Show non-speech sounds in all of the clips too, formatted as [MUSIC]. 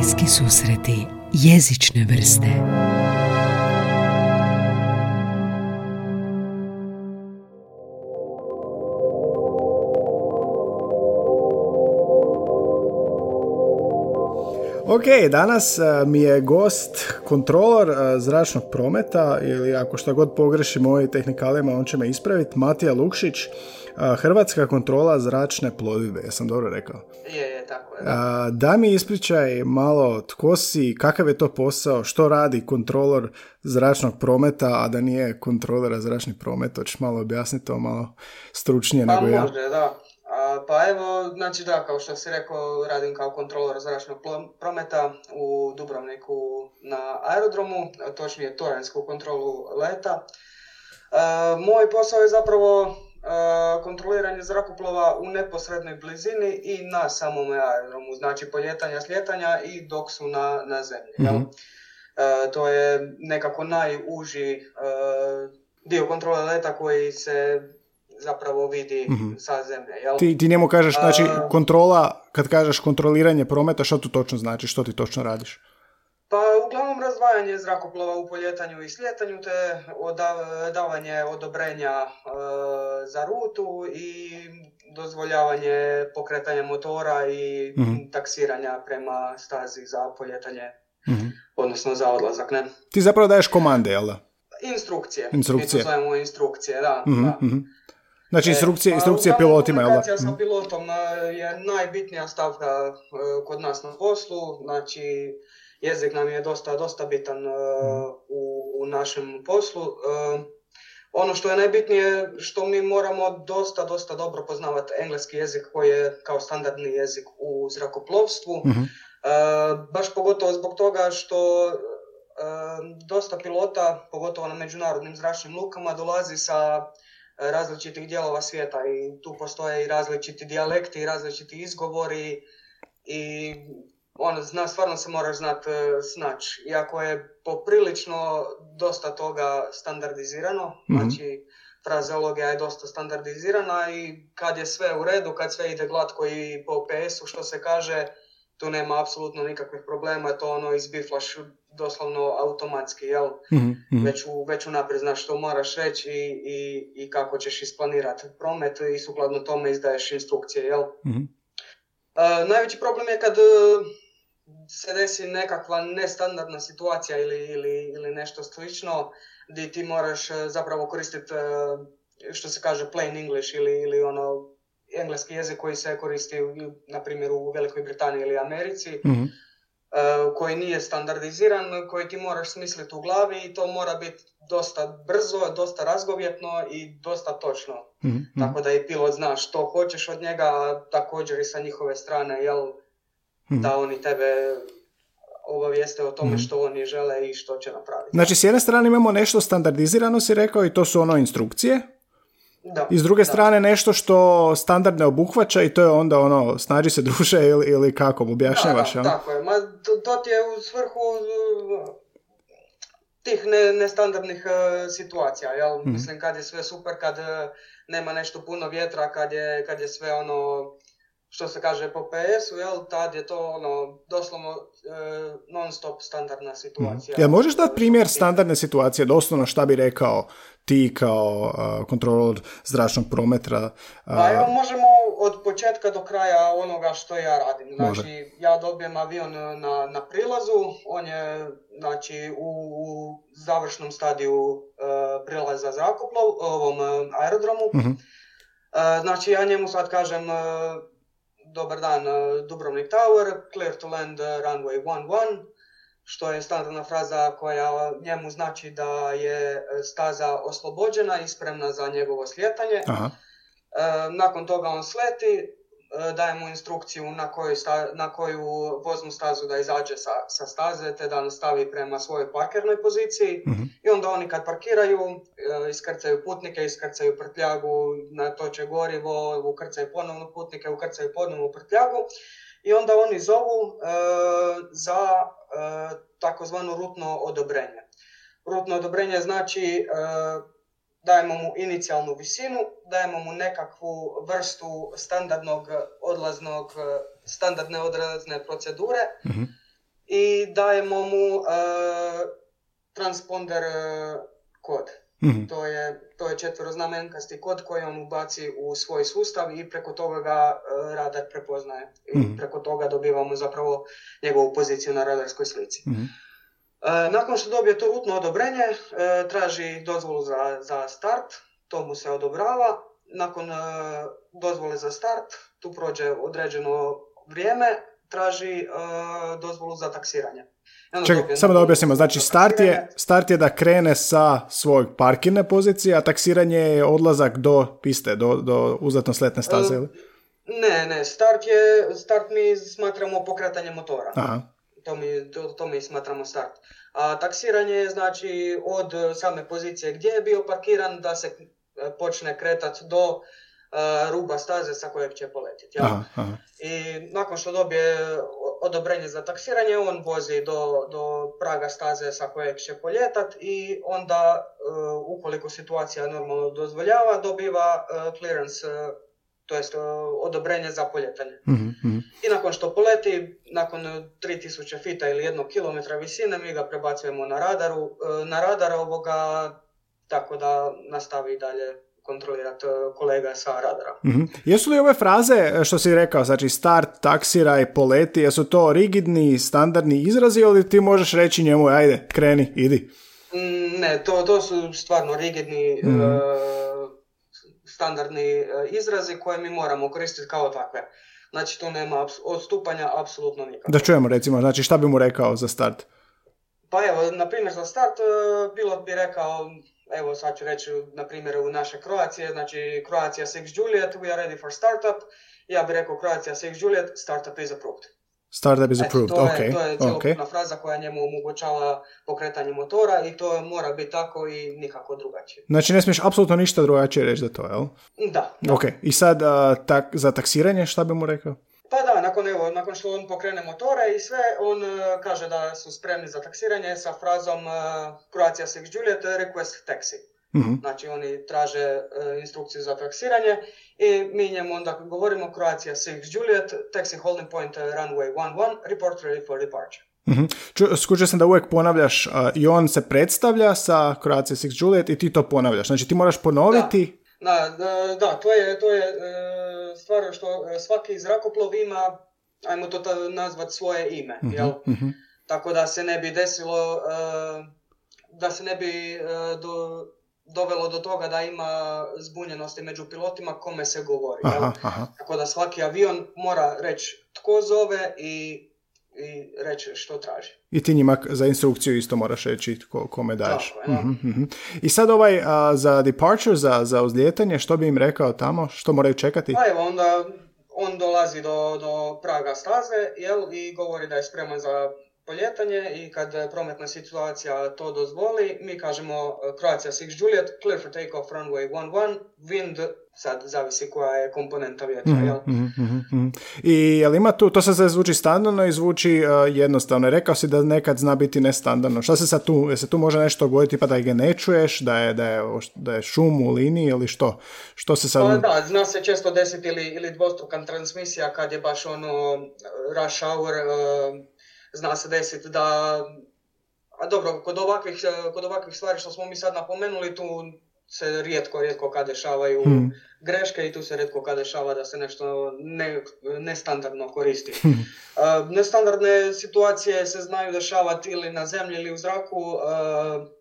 Bliski susreti jezične vrste. Ok, danas uh, mi je gost kontrolor uh, zračnog prometa ili ako šta god pogrešim ovim tehnikalijama on će me ispraviti, Matija Lukšić, Hrvatska kontrola zračne plovidbe, jesam dobro rekao? Je, je, tako je. Da. da mi ispričaj malo tko si, kakav je to posao, što radi kontrolor zračnog prometa, a da nije kontrolera zračni promet, hoćeš malo objasniti to malo stručnije Pa nego ja. može, da. A, pa evo, znači da, kao što si rekao, radim kao kontrolor zračnog prometa u Dubrovniku na aerodromu, točnije torensku kontrolu leta. E, moj posao je zapravo kontroliranje zrakoplova u neposrednoj blizini i na samom aerodromu, znači poljetanja, sljetanja i dok su na, na zemlji. Mhm. E, to je nekako najuži e, dio kontrole leta koji se zapravo vidi Mhm. sa zemlje. Jel? Ti, ti njemu kažeš, znači kontrola, kad kažeš kontroliranje prometa, što to točno znači, što ti točno radiš? Pa uglavnom razdvajanje zrakoplova u poljetanju i sljetanju te davanje odobrenja e, za rutu i dozvoljavanje pokretanja motora i Mhm. taksiranja prema stazi za poljetanje, Mhm. odnosno za odlazak, ne? Ti zapravo daješ komande, jel da? Instrukcije. Instrukcije. Mi to zovemo instrukcije, da. Mhm, da. mhm. Znači instrukcije, E, instrukcije pa uglavnom pilotima, jel da? Komunikacija sa pilotom e, je najbitnija stavka e, kod nas na poslu, znači jezik nam je dosta, dosta bitan e, u, u našem poslu. E, Ono što je najbitnije, što mi moramo dosta, dosta dobro poznavati engleski jezik koji je kao standardni jezik u zrakoplovstvu. Mhm. E, baš pogotovo zbog toga što dosta pilota, pogotovo na međunarodnim zračnim lukama, dolazi sa različitih dijelova svijeta i tu postoje i različiti dijalekti i različiti izgovori i ono, zna, stvarno se moraš znat e, snać. Iako je poprilično dosta toga standardizirano, Mhm. znači frazeologija je dosta standardizirana i kad je sve u redu, kad sve ide glatko i po PS-u što se kaže, tu nema apsolutno nikakvih problema, to ono izbiflaš doslovno automatski, jel? Mhm, mhm. Već, u, već unaprijed znaš što moraš reći i, i, i kako ćeš isplanirati promet i sukladno tome izdaješ instrukcije, jel? Mhm. E, najveći problem je kad e, se desi nekakva nestandardna situacija ili, ili, ili nešto slično gdje ti moraš e, zapravo koristiti e, što se kaže plain English ili, ili ono engleski jezik koji se koristi na primjer u Velikoj Britaniji ili Americi Mhm. e, koji nije standardiziran, koji ti moraš smisliti u glavi i to mora biti dosta brzo, dosta razgovjetno i dosta točno. Mhm, mhm. Tako da i pilot zna što hoćeš od njega, a također i sa njihove strane, jel, Mhm. da oni tebe obavijeste o tome Mhm. što oni žele i što će napraviti. Znači, s jedne strane imamo nešto standardizirano, si rekao, i to su ono instrukcije. Da, I s druge da. strane nešto što standard ne obuhvaća i to je onda ono, snađi se duše [LAUGHS] ili, ili kako, objašnjavaš, da, da, tako je. Ma, to, to ti je u svrhu uh, tih ne, nestandardnih uh, situacija, jel? Mhm. Mislim, kad je sve super, kad uh, nema nešto puno vjetra, kad je, kad je sve ono, što se kaže po PS-u, jel? Tad je to ono, doslovno uh, non stop standardna situacija. Jel možeš dati primjer standardne situacije, doslovno šta bi rekao ti kao uh, kontrolor zračnog prometa? uh, Pa evo možemo od početka do kraja onoga što ja radim. Može. Znači, ja dobijem avion na, na prilazu, on je znači, u, u završnom stadiju e, prilaza zrakoplov, ovom e, aerodromu. Mhm. E, znači, ja njemu sad kažem, e, dobar dan, e, Dubrovnik Tower, clear to land e, runway 11, što je standardna fraza koja njemu znači da je e, staza oslobođena i spremna za njegovo slijetanje. Aha. E, nakon toga on sleti, daje mu instrukciju na koju, sta- na koju voznu stazu da izađe sa, sa staze te da nastavi prema svojoj parkirnoj poziciji. Mhm. I onda oni kad parkiraju, e, iskrcaju putnike, iskrcaju prtljagu, natoče gorivo, ukrcaju ponovno putnike, ukrcaju ponovno prtljagu. I onda oni zovu e, za e, takozvano rutno odobrenje. Rutno odobrenje znači e, dajemo mu inicijalnu visinu, dajemo mu nekakvu vrstu standardnog odlaznog, standardne odlazne procedure Mhm. i dajemo mu transponder kod. Mhm. To je, to je četveroznamenkasti kod koji on ubaci u svoj sustav i preko toga ga e, radar prepoznaje. I Mhm. preko toga dobivamo zapravo njegovu poziciju na radarskoj slici. E, nakon što dobije to rutno odobrenje, e, traži dozvolu za, za start, to mu se odobrava. Nakon e, dozvole za start, tu prođe određeno vrijeme, traži dozvolu za taksiranje. Čekaj, samo da objasnimo. Znači, start je, start je da krene sa svojeg parkirne pozicije, a taksiranje je odlazak do piste, do, do uzletno sletne staze, ili? Ne, ne, start je, start mi smatramo pokretanje motora. Aha. To mi, to, to mi smatramo start. A taksiranje je znači od same pozicije gdje je bio parkiran da se e, počne kretat do e, ruba staze sa kojeg će poletiti. Aha, aha. I nakon što dobije odobrenje za taksiranje, on vozi do, do praga staze sa kojeg će poljetat i onda, e, ukoliko situacija normalno dozvoljava, dobiva e, clearance, to jest odobrenje za poljetanje. Mhm, mhm. I nakon što poleti, nakon e, 3000 fita ili jednog kilometra visine, mi ga prebacujemo na radaru, na radar ovoga, tako da nastavi dalje kontrolirati kolega sa radara. Mhm. Jesu li ove fraze, što si rekao, znači start, taksiraj, poleti, jesu to rigidni, standardni izrazi ili ti možeš reći njemu, ajde, kreni, idi? Ne, to, to su stvarno rigidni, Mhm. e, standardni e, izrazi koje mi moramo koristiti kao takve. Znači tu nema odstupanja apsolutno nikako. Da čujemo recimo, znači šta bi mu rekao za start? Pa evo, na primjer za start, e, pilot bi rekao, evo sad ću reći na primjeru naše Kroacije, znači Croatia 6 Juliet, we are ready for startup. Ja bih rekao Croatia 6 Juliet, startup is approved. Startup is Eto, approved, to, ok, je, to je fraza koja njemu omogućava pokretanje motora i to mora biti tako i nikako drugačije. Znači ne smiješ apsolutno ništa drugačije reći za to, jel? Da, da. Ok, i sad a, tak, za taksiranje šta bi mu rekao? Pa da, nakon, evo, nakon što on pokrene motore i sve, on e, kaže da su spremni za taksiranje sa frazom e, Croatia 6 Juliet, request taxi. Mhm. Znači oni traže e, instrukciju za taksiranje i mi njemu onda govorimo Croatia 6 Juliet, taxi holding point uh, runway 11, report ready for departure. Mhm. Ču- Skučio sam da uvijek ponavljaš a, i on se predstavlja sa Croatia 6 Juliet i ti to ponavljaš. Znači ti moraš ponoviti... Da, da, da, to je, to je e, stvar što e, svaki zrakoplov ima, ajmo to ta- nazvat svoje ime, jel? Mhm. Tako da se ne bi desilo, e, da se ne bi e, do, dovelo do toga da ima zbunjenosti među pilotima kome se govori. jel? Aha, aha. Tako da svaki avion mora reći tko zove i, i reći što traži. I ti njima za instrukciju isto moraš reći ko, kome daješ. Tako. Mhm, mhm. I sad ovaj a, za departure, za, za uzlijetanje, što bi im rekao tamo? Što moraju čekati? Pa evo, onda on dolazi do, do praga staze jel, i govori da je spreman za poljetanje i kad e, prometna situacija to dozvoli, mi kažemo e, Croatia 6 Juliet, clear for takeoff runway 11, wind, sad zavisi koja je komponenta vjetra, Mhm, jel? mhm, mhm, mhm. I jel ima tu, to sad se zvuči standardno i zvuči a, jednostavno. Rekao si da nekad zna biti nestandardno. Šta se sad tu, jel se tu može nešto dogoditi pa da ga ne čuješ, da je, da je, da je šum u liniji ili što? Što se sad... Pa da, zna se često desiti ili, ili dvostrukan transmisija kad je baš ono rush hour, e, zna se desiti da, a dobro, kod ovakvih, kod ovakvih stvari što smo mi sad napomenuli, tu se rijetko, rijetko kad dešavaju Hmm. greške i tu se rijetko kad dešava da se nešto ne, nestandardno koristi. E, nestandardne situacije se znaju dešavati ili na zemlji ili u zraku, e,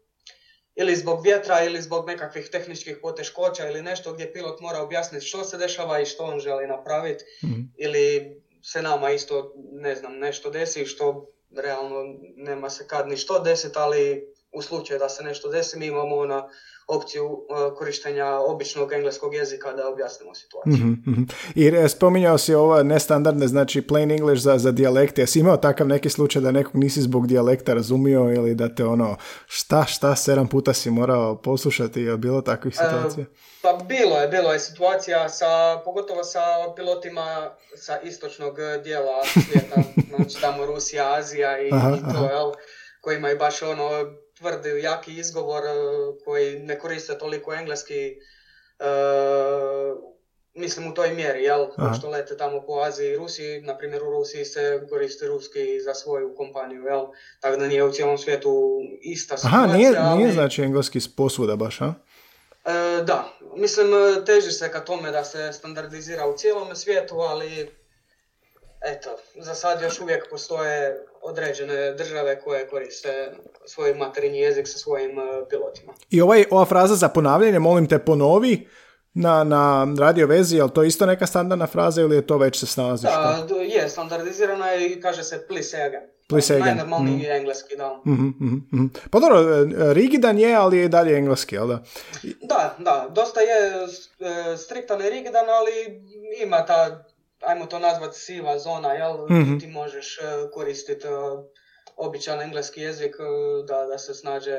ili zbog vjetra ili zbog nekakvih tehničkih poteškoća ili nešto gdje pilot mora objasniti što se dešava i što on želi napraviti Mhm. ili se nama isto, ne znam, nešto desi što realno nema se kad ni što desiti, ali u slučaju da se nešto desi mi imamo na opciju uh, korištenja običnog engleskog jezika da objasnimo situaciju. Mhm, mhm. I e, spominjao si ovo nestandardne, znači plain English za, za dijalekte. Jesi imao takav neki slučaj da nekog nisi zbog dijalekta razumio ili da te ono, šta, šta, sedam puta si morao poslušati, je bilo takvih situacija? Pa bilo je, bilo je situacija sa, pogotovo sa pilotima sa istočnog dijela svijeta, [LAUGHS] znači tamo Rusija, Azija i, Aha, i to, aha. jel, koji imaju baš ono tvrdi, jaki izgovor, eh, koji ne koriste toliko engleski, eh, mislim u toj mjeri, jel? Pošto lete tamo po Aziji i Rusiji, na primjer u Rusiji se koristi ruski za svoju kompaniju, jel? Tako da nije u cijelom svijetu ista situacija. Aha, nije, nije znači engleski posvuda baš, a? E, da, mislim teži se ka tome da se standardizira u cijelom svijetu, ali eto, za sad još uvijek postoje određene države koje koriste svoj materinji jezik sa svojim e, pilotima. I ovaj, ova fraza za ponavljanje, molim te ponovi, na, na radio vezi, je li to isto neka standardna fraza ili je to već se snalazi? Da, je, standardizirana i kaže se please again. Please again. Najnormalniji mm. engleski, da. Mm-hmm, mm-hmm. Pa dobro, e, rigidan je, ali je i dalje engleski, jel da? Da, da, dosta je e, striktan i rigidan, ali ima ta, ajmo to nazvat siva zona, jel? Mm-hmm. Ti možeš e, koristiti običan engleski jezik da, da se snađe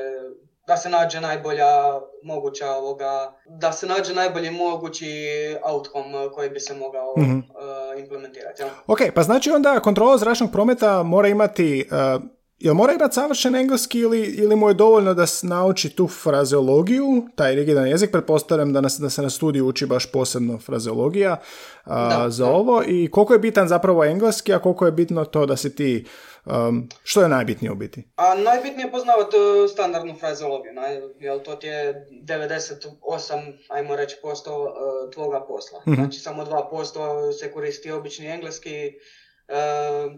da se nađe najbolja moguća ovoga, da se nađe najbolji mogući outcome koji bi se mogao mm uh, implementirati. Ja? Ok, pa znači onda kontrola zračnog prometa mora imati uh, Jel mora imati savršen engleski ili, ili mu je dovoljno da nauči tu frazeologiju, taj rigidan jezik, pretpostavljam da, nas, da se na studiju uči baš posebno frazeologija a, za ovo i koliko je bitan zapravo engleski, a koliko je bitno to da si ti Um, što je najbitnije u biti? A najbitnije je poznavati uh, standardnu frazeologiju, jer to ti je 98, ajmo reći, posto uh, tvoga posla. Mm-hmm. Znači samo 2% se koristi obični engleski,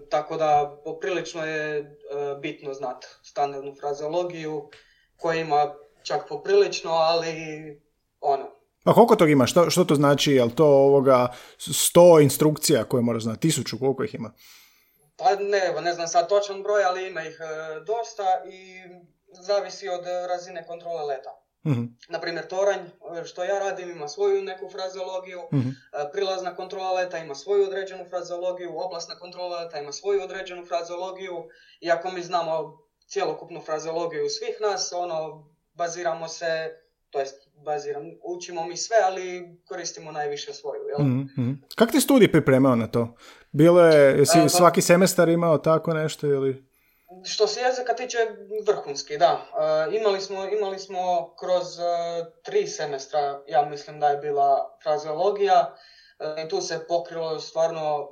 tako da poprilično je bitno znati standardnu frazeologiju koja ima čak poprilično, ali ono, a koliko tog ima? Što, što to znači? Je li to ovoga sto instrukcija koje moraš znati? Tisuću? Koliko ih ima? Pa ne, ne znam sad točan broj, ali ima ih e, dosta i zavisi od razine kontrole leta. Mm-hmm. Naprimjer, toranj, e, što ja radim, ima svoju neku frazeologiju, mm prilazna kontrola leta ima svoju određenu frazeologiju, oblastna kontrola leta ima svoju određenu frazeologiju i ako mi znamo cjelokupnu frazeologiju svih nas, ono, baziramo se, to jest baziram, učimo mi sve, ali koristimo najviše svoju, jel? Mm-hmm. Kak ti studij pripremao na to? Bilo je, jesi pa- svaki semestar imao tako nešto ili? Što se jezika tiče vrhunski, da. E, imali, smo, imali smo kroz e, tri semestra, ja mislim da je bila frazeologija e, i tu se pokrilo stvarno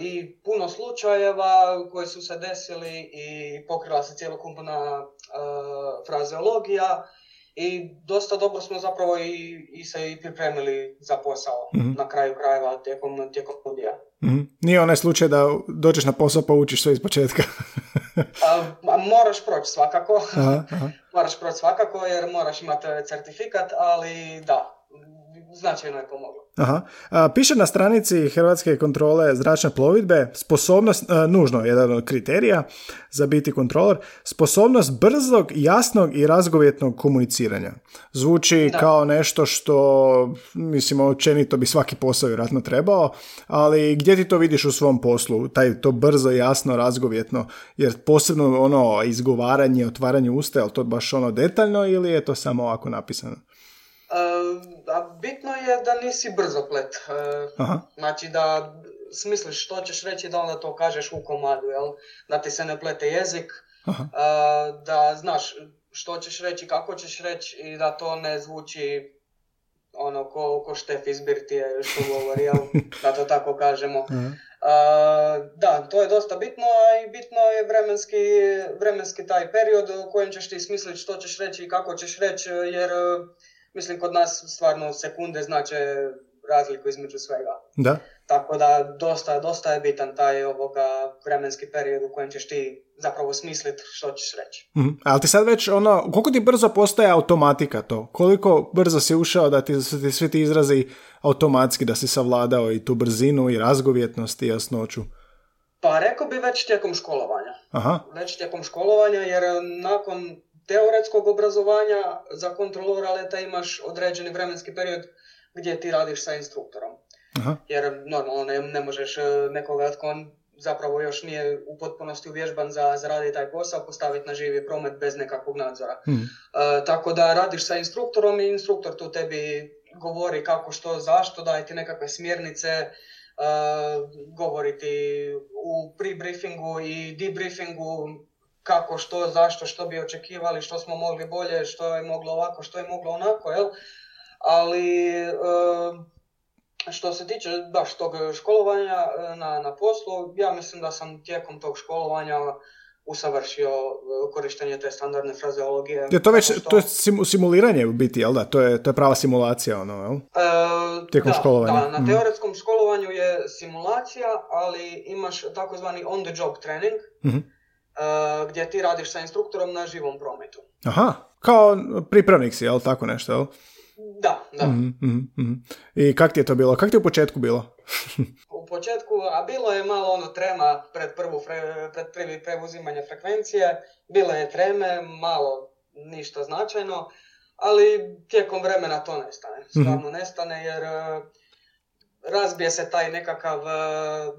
i puno slučajeva koji su se desili i pokrila se cijelokupna frazeologija i dosta dobro smo zapravo i, i se i pripremili za posao mm na kraju krajeva tijekom, tijekom studija. Mm Nije onaj slučaj da dođeš na posao pa učiš sve iz početka. [LAUGHS] a, moraš proći svakako. Aha, aha. [LAUGHS] moraš proći svakako jer moraš imati certifikat, ali da, značajno je pomoglo. Aha. piše na stranici Hrvatske kontrole zračne plovidbe sposobnost, nužno jedan od kriterija za biti kontrolor, sposobnost brzog, jasnog i razgovjetnog komuniciranja. Zvuči kao nešto što, mislim, općenito bi svaki posao vjerojatno trebao, ali gdje ti to vidiš u svom poslu, taj to brzo, jasno, razgovjetno, jer posebno ono izgovaranje, otvaranje usta, je li to baš ono detaljno ili je to samo ovako napisano? A bitno je da nisi brzoplet. Aha. Znači da smisliš što ćeš reći da onda to kažeš u komadu, jel? Da ti se ne plete jezik, Aha. da znaš što ćeš reći, kako ćeš reći i da to ne zvuči ono ko, ko Štef iz Birtije što govori, jel? [LAUGHS] da to tako kažemo. da, to je dosta bitno, a i bitno je vremenski, vremenski taj period u kojem ćeš ti smisliti što ćeš reći i kako ćeš reći, jer mislim kod nas stvarno sekunde znače razliku između svega. Da. Tako da dosta, dosta je bitan taj ovoga vremenski period u kojem ćeš ti zapravo smisliti što ćeš reći. mm Ali ti sad već ono, koliko ti brzo postaje automatika to? Koliko brzo si ušao da ti, ti svi ti izrazi automatski, da si savladao i tu brzinu i razgovjetnost i jasnoću? Pa rekao bi već tijekom školovanja. Aha. Već tijekom školovanja jer nakon teoretskog obrazovanja za kontrolora leta imaš određeni vremenski period gdje ti radiš sa instruktorom. Aha. Jer normalno ne, ne možeš e, nekoga tko zapravo još nije u potpunosti uvježban za, za raditi taj posao postaviti na živi promet bez nekakvog nadzora. Mhm. E, tako da radiš sa instruktorom i instruktor tu tebi govori kako, što, zašto, daje ti nekakve smjernice, Uh, govoriti u pre-briefingu i debriefingu kako, što, zašto, što bi očekivali, što smo mogli bolje, što je moglo ovako, što je moglo onako, jel? Ali, što se tiče baš tog školovanja na, na poslu, ja mislim da sam tijekom tog školovanja usavršio korištenje te standardne frazeologije. Je to već, to je simuliranje u biti, jel da? To je, to je prava simulacija, ono, jel? E, tijekom da, školovanja. Da, na mhm. teoretskom školovanju je simulacija, ali imaš takozvani on the job mm gdje ti radiš sa instruktorom na živom prometu. Aha, kao pripravnik si, jel tako nešto, jel? Da, da. Mm-hmm, I kak ti je to bilo? Kak ti je u početku bilo? [LAUGHS] u početku, a bilo je malo ono trema pred, prvu pred prvi preuzimanje frekvencije, bilo je treme, malo ništa značajno, ali tijekom vremena to nestane. Mhm. Stvarno nestane jer uh, razbije se taj nekakav, uh,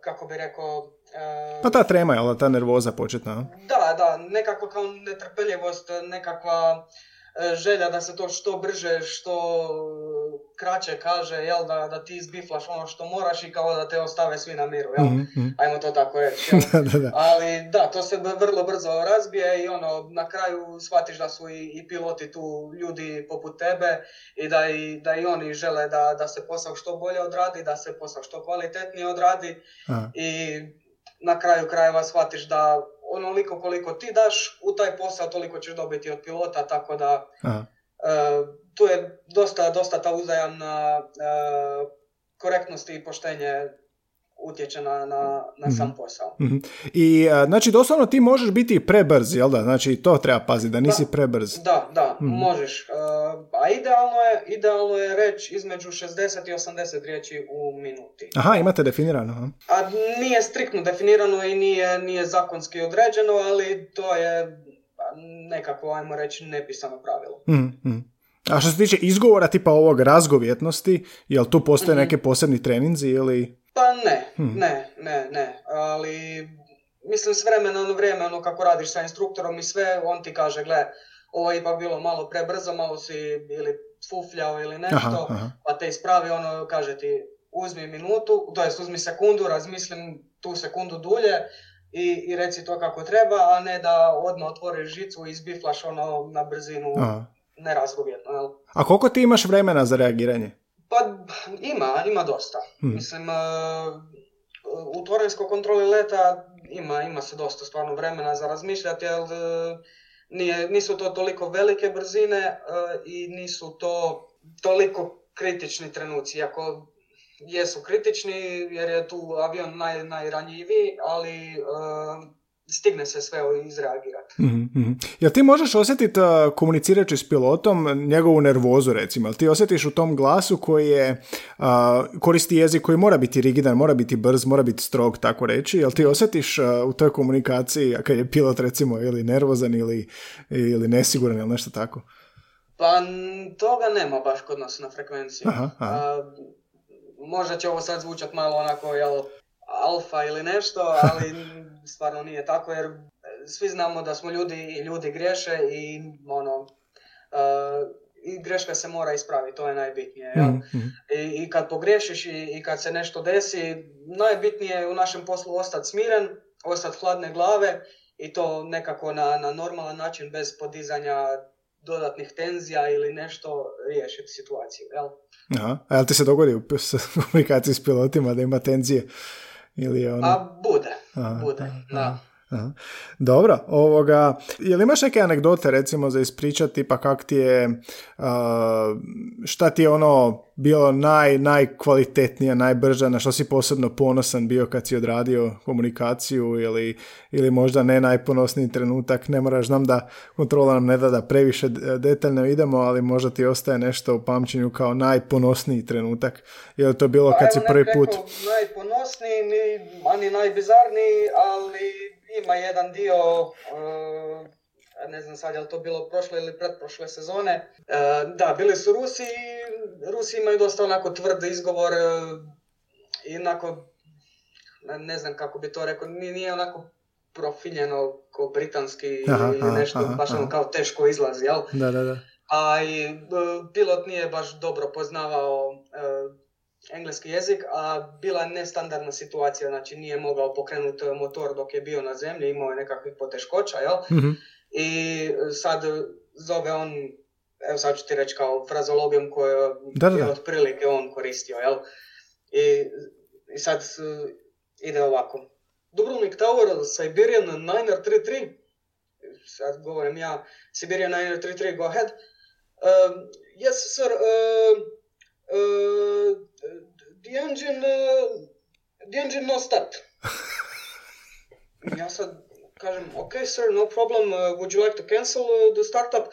kako bi rekao... Uh, pa ta trema, jel, ta nervoza početna? Da, da, nekako kao netrpeljivost, nekakva E, želja da se to što brže, što kraće kaže, jel, da, da ti izbiflaš ono što moraš i kao da te ostave svi na miru, jel? Mm-hmm. Ajmo to tako reći, [LAUGHS] da, da, da. Ali da, to se vrlo brzo razbije i ono, na kraju shvatiš da su i, i piloti tu ljudi poput tebe i da i, da i oni žele da, da se posao što bolje odradi, da se posao što kvalitetnije odradi Aha. i na kraju krajeva shvatiš da onoliko koliko ti daš u taj posao, toliko ćeš dobiti od pilota, tako da uh, tu je dosta, dosta ta uzajamna uh, korektnost i poštenje utječe na, na, na sam mhm. posao. Mm-hmm. I znači doslovno ti možeš biti prebrz, jel da? Znači to treba paziti, da nisi prebrz. Da, da, mm-hmm. možeš. a idealno je, idealno je reći između 60 i 80 riječi u minuti. Aha, imate definirano. Aha. A nije striktno definirano i nije, nije zakonski određeno, ali to je nekako, ajmo reći, nepisano pravilo. Mm-hmm. A što se tiče izgovora tipa ovog razgovjetnosti, jel tu postoje mm-hmm. neke posebni treninzi ili... Pa ne, hmm. ne, ne, ne, ali mislim s vremena na vrijeme, ono kako radiš sa instruktorom i sve, on ti kaže, gle, ovo je ipak bilo malo prebrzo, malo si ili fufljao ili nešto, pa te ispravi, ono, kaže ti, uzmi minutu, to jest uzmi sekundu, razmislim tu sekundu dulje i, i reci to kako treba, a ne da odmah otvoriš žicu i izbiflaš ono na brzinu aha. nerazgovjetno. A koliko ti imaš vremena za reagiranje? Pa ima, ima dosta. Hmm. Mislim, e, u tvorenskoj kontroli leta ima, ima se dosta stvarno vremena za razmišljati, jer e, nije, nisu to toliko velike brzine e, i nisu to toliko kritični trenuci. Ako jesu kritični jer je tu avion naj, najranjiviji, ali stigne se sve izreagirati. Mm-hmm. Jel ti možeš osjetiti, uh, komunicirajući s pilotom, njegovu nervozu recimo? Jel ti osjetiš u tom glasu koji je, uh, koristi jezik koji mora biti rigidan, mora biti brz, mora biti strog, tako reći? Jel ti osjetiš uh, u toj komunikaciji, kad je pilot recimo ili nervozan ili, ili nesiguran ili nešto tako? Pa toga nema baš kod nas na frekvenciji. Aha, aha. možda će ovo sad zvučati malo onako, jel, alfa ili nešto, ali [LAUGHS] stvarno nije tako jer svi znamo da smo ljudi i ljudi griješe i ono, uh, i greška se mora ispraviti, to je najbitnije. Mm-hmm. I, I, kad pogriješiš i, i kad se nešto desi, najbitnije je u našem poslu ostati smiren, ostati hladne glave i to nekako na, na normalan način bez podizanja dodatnih tenzija ili nešto riješiti situaciju. Jel? Aha. A jel ti se dogodi u komunikaciji s pilotima da ima tenzije? Ili ono... A bude, aha, bude, aha, da. Aha. Dobro, ovoga, je li imaš neke anegdote recimo za ispričati pa kak ti je, uh, šta ti je ono bilo naj, najkvalitetnije, najbrža, na što si posebno ponosan bio kad si odradio komunikaciju ili, ili možda ne najponosniji trenutak, ne moraš, znam da kontrola nam ne da da previše detaljno idemo, ali možda ti ostaje nešto u pamćenju kao najponosniji trenutak, je li to bilo kad si prvi put? Najponosniji, ni, ani najbizarniji, ali ima jedan dio, uh, ne znam sad je li to bilo prošle ili pretprošle sezone, uh, da, bili su Rusi i Rusi imaju dosta onako tvrd izgovor uh, i onako, ne znam kako bi to rekao, nije onako profiljeno ko britanski aha, ili nešto, aha, baš ono kao teško izlazi, jel? Da, da, da. A i pilot nije baš dobro poznavao engleski jezik, a bila je nestandardna situacija, znači nije mogao pokrenuti motor dok je bio na zemlji, imao je nekakvih poteškoća, jel? Mm-hmm. I sad zove on evo sad ću ti reći kao frazologijom koju Da, da, je otprilike on koristio, jel? I, i sad uh, ide ovako. Dubrovnik Tower, Siberian 933, sad govorim ja, Siberian 933, go ahead. Um, yes, sir, uh, uh, the engine, the engine no start. ja sad kažem, ok, sir, no problem, would you like to cancel the startup?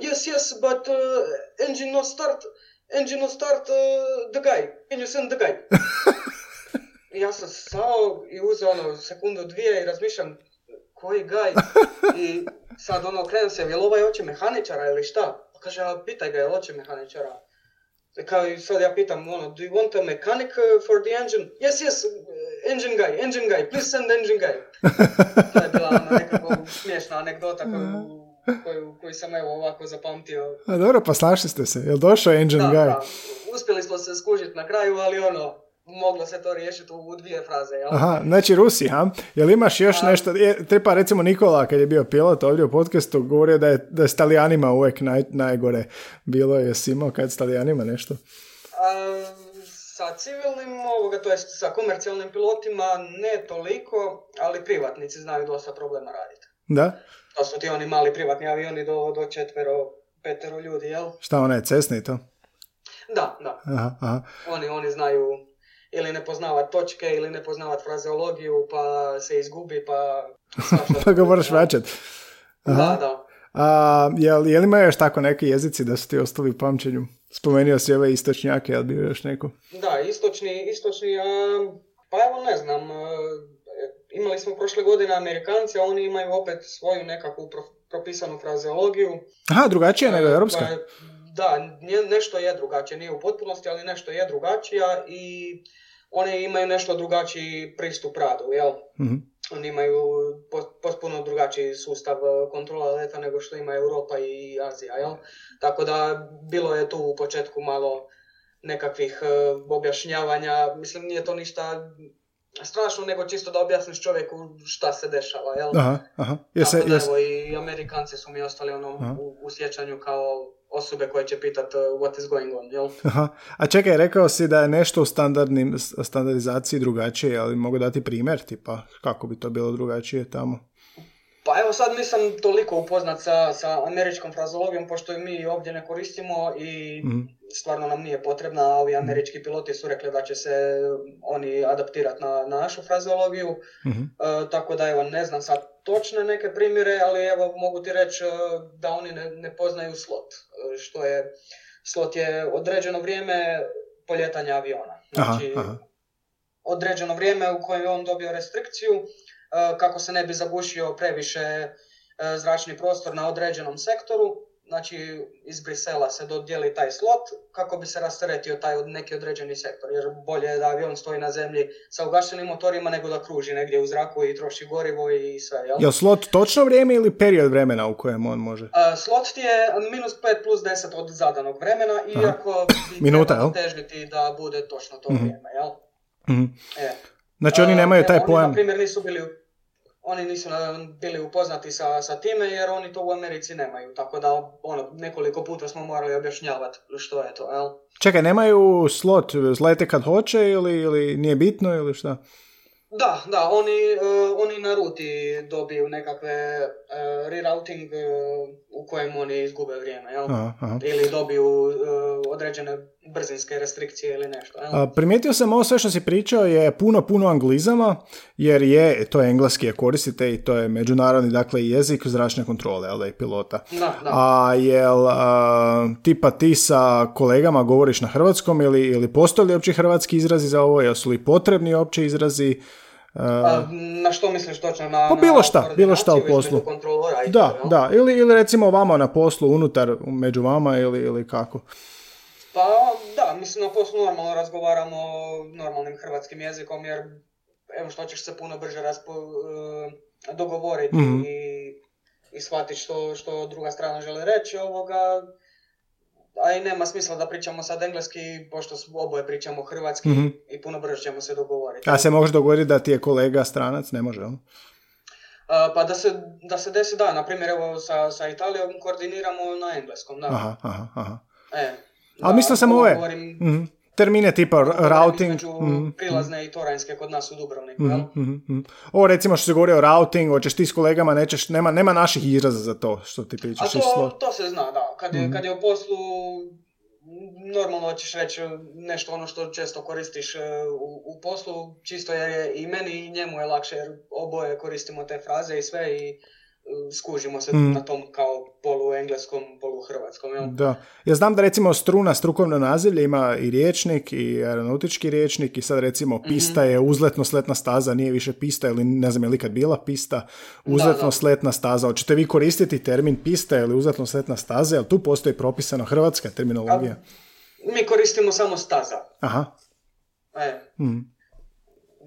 Yes, yes, but engine no start, engine no start the guy. Can you send the guy? Ja sam stao i uzeo ono sekundu dvije i razmišljam koji gaj i sad ono krenem se, jel ovaj hoće mehaničara ili šta? Pa kaže, a pitaj ga jel hoće mehaničara. I kao i sad ja pitam ono, do you want a mechanic uh, for the engine? Yes, yes, uh, engine guy, engine guy, please send engine guy. [LAUGHS] to je bila ona nekako smiješna anegdota koju, koju, koju sam evo ovako zapamtio. A dobro, pa snašli ste se. Jel došao Engine Da, Guy? da, uspjeli smo se skužiti na kraju, ali ono, moglo se to riješiti u, dvije fraze, jel? Aha, znači Rusi, ha? Jel imaš još A- nešto? Je, tipa recimo Nikola kad je bio pilot ovdje u podcastu govorio da je, da je s Talijanima uvijek naj, najgore bilo. Jesi imao kad s Talijanima nešto? A, sa civilnim, ovoga, to jest sa komercijalnim pilotima ne toliko, ali privatnici znaju dosta problema raditi. Da? To su ti oni mali privatni avioni do, do četvero, petero ljudi, jel? Šta ona je cesni to? Da, da. Aha, aha. Oni, oni znaju ili ne poznavat točke, ili ne poznavat frazeologiju, pa se izgubi, pa... [LAUGHS] Pa ga moraš vraćat. Aha. Da, da. A, jel, jel ima još tako neki jezici da su ti ostali u pamćenju? Spomenuo si ove istočnjake, jel bio još neko? Da, istočni, istočni, a, pa evo ne znam, a, imali smo prošle godine Amerikanci, a oni imaju opet svoju nekakvu pro- propisanu frazeologiju. Aha, drugačije nego a, europska? je- Da, nešto je drugačije, nije u potpunosti, ali nešto je drugačija i oni imaju nešto drugačiji pristup radu, jel? Mhm. Oni imaju po- potpuno drugačiji sustav e, kontrola leta nego što ima Europa i Azija, jel? Tako da bilo je tu u početku malo nekakvih e, objašnjavanja, mislim nije to ništa strašno, nego čisto da objasniš čovjeku šta se dešava, jel? Aha, aha. Jel se, Tako da jel se- evo i Amerikanci su mi ostali ono Aha. u, u sjećanju kao osobe koje će pitat e, what is going on, jel? Aha. A čekaj, rekao si da je nešto u standardnim, standardizaciji drugačije, ali mogu dati primjer, tipa kako bi to bilo drugačije tamo? Pa evo sad nisam toliko upoznat sa, sa američkom frazologijom, pošto mi ovdje ne koristimo i Mhm. stvarno nam nije potrebna, a ovi američki piloti su rekli da će se oni adaptirati na, na našu frazeologiju, Mhm. E, tako da evo ne znam sad točne neke primjere, ali evo mogu ti reći e, da oni ne, ne poznaju slot, e, što je, slot je određeno vrijeme poljetanja aviona. Aha, Znači, aha. određeno vrijeme u kojem je on dobio restrikciju kako se ne bi zagušio previše e, zračni prostor na određenom sektoru. Znači, iz Brisela se dodijeli taj slot kako bi se rasteretio taj od neki određeni sektor. Jer bolje je da avion stoji na zemlji sa ugašenim motorima nego da kruži negdje u zraku i troši gorivo i sve, jel? Jel slot točno vrijeme ili period vremena u kojem on može? E, slot ti je minus 5 plus 10 od zadanog vremena, iako bi [LAUGHS] Minuta, jel? težiti da bude točno to Mhm. vrijeme, jel? Mhm. E. Znači oni A, nemaju taj oni, pojam. na primjer, nisu bili, oni nisu na- bili upoznati sa, sa time, jer oni to u Americi nemaju. Tako da, ono, nekoliko puta smo morali objašnjavati što je to, jel? Čekaj, nemaju slot, zlete kad hoće ili, ili nije bitno ili šta? Da, da, oni, e, oni na ruti dobiju nekakve e, rerouting e, u kojem oni izgube vrijeme, jel? Aha, aha. Ili dobiju određene brzinske restrikcije ili nešto? A, primijetio sam ovo sve što si pričao je puno, puno anglizama, jer je, to je engleski je koristite i to je međunarodni, dakle, jezik zračne kontrole, ali i pilota. Da, da. A jel a, tipa ti sa kolegama govoriš na hrvatskom ili, ili postoji li uopće hrvatski izrazi za ovo, jesu li potrebni uopće izrazi? A, A, na što misliš točno? Na, Pa bilo na šta, bilo šta u poslu. da, da, ili, ili recimo vama na poslu, unutar, među vama ili, ili kako? Pa da, mislim na poslu normalno razgovaramo normalnim hrvatskim jezikom jer evo što ćeš se puno brže raspo, e, dogovoriti Mhm. i, i shvatiti što, što druga strana želi reći ovoga. A i nema smisla da pričamo sad engleski, pošto oboje pričamo hrvatski Mhm. i puno brže ćemo se dogovoriti. A se može dogoditi da ti je kolega stranac, ne može, jel? pa da se, da se desi, da, na primjer, evo sa, sa Italijom koordiniramo na engleskom, da. Aha, aha, aha. E, Ali mislio sam ove govorim, mhm, termine tipa routing. mhm, prilazne i toranjske kod nas u Dubrovniku, mhm, mhm, mhm. Ovo recimo što se govori o routing, hoćeš ti s kolegama, nećeš, nema, nema naših izraza za to što ti A pričaš. to, islo- to se zna, da. Kad je, kad je u poslu, normalno ćeš reći nešto ono što često koristiš e, u, u poslu, čisto jer je i meni i njemu je lakše jer oboje koristimo te fraze i sve i e, skužimo se Mhm. na tom kao polu engleskom, polu hrvatskom, jel? Da. Ja znam da recimo struna strukovno nazivlje ima i riječnik i aeronautički riječnik i sad recimo Mhm. pista je uzletno-sletna staza, nije više pista ili ne znam je li kad bila pista, uzletno-sletna staza. Hoćete vi koristiti termin pista ili uzletno-sletna staza, jer tu postoji propisano hrvatska terminologija? Mi koristimo samo staza. Aha. E, Mm.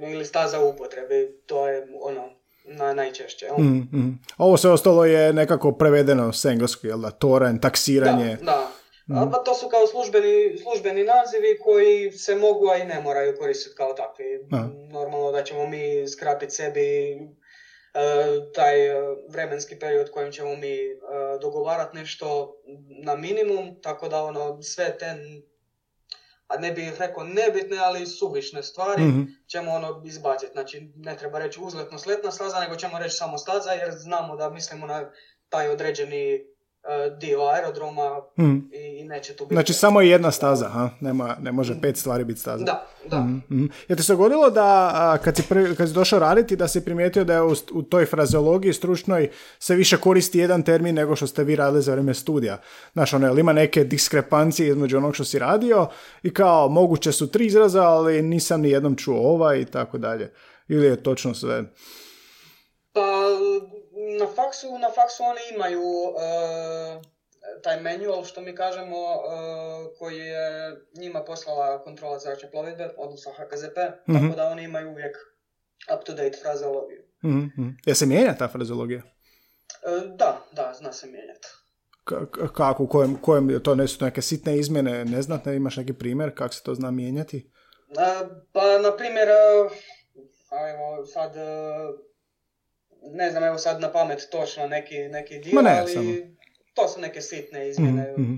ili staza u upotrebi, to je ono, na, najčešće? Mm, mm. Ovo sve ostalo je nekako prevedeno s engleskog, jel da? Toren, taksiranje. Da, da. A, Pa to su kao službeni, službeni nazivi koji se mogu, a i ne moraju koristiti kao takvi. Aha. Normalno da ćemo mi skratiti sebi e, taj e, vremenski period kojim ćemo mi e, dogovarati nešto na minimum, tako da ono sve te, a ne bih rekao nebitne, ali suvišne stvari Mhm. ćemo ono izbaciti. Znači ne treba reći uzletno sletna staza, nego ćemo reći samo staza jer znamo da mislimo na taj određeni dio aerodroma Mm. i, i neće tu biti. Znači samo je jedna staza, ha? Nema, ne može pet stvari biti staza. Da, da. Mhm. Jel ti se dogodilo da a, kad si, prvi- kad si došao raditi da si primijetio da je u, u toj frazeologiji stručnoj se više koristi jedan termin nego što ste vi radili za vrijeme studija? Znaš, ono, jel ima neke diskrepancije između onog što si radio i kao moguće su tri izraza, ali nisam ni jednom čuo ovaj i tako dalje. Ili je točno sve? Pa na faksu, na faksu oni imaju e, taj manual što mi kažemo e, koji je njima poslala kontrola zračne plovidbe, odnosno HKZP, Mhm. tako da oni imaju uvijek up to date frazeologiju. Mhm. Jel se mijenja ta frazeologija? E, da, da, zna se mijenjati. K- kako, u kojem, kojem je to ne su neke sitne izmjene, neznatne, imaš neki primjer kako se to zna mijenjati? Pa, na primjer, a evo sad, ne znam, evo sad na pamet točno neki, neki dio, Ma ne, ali samo. to su neke sitne izmjene, Mhm, mhm,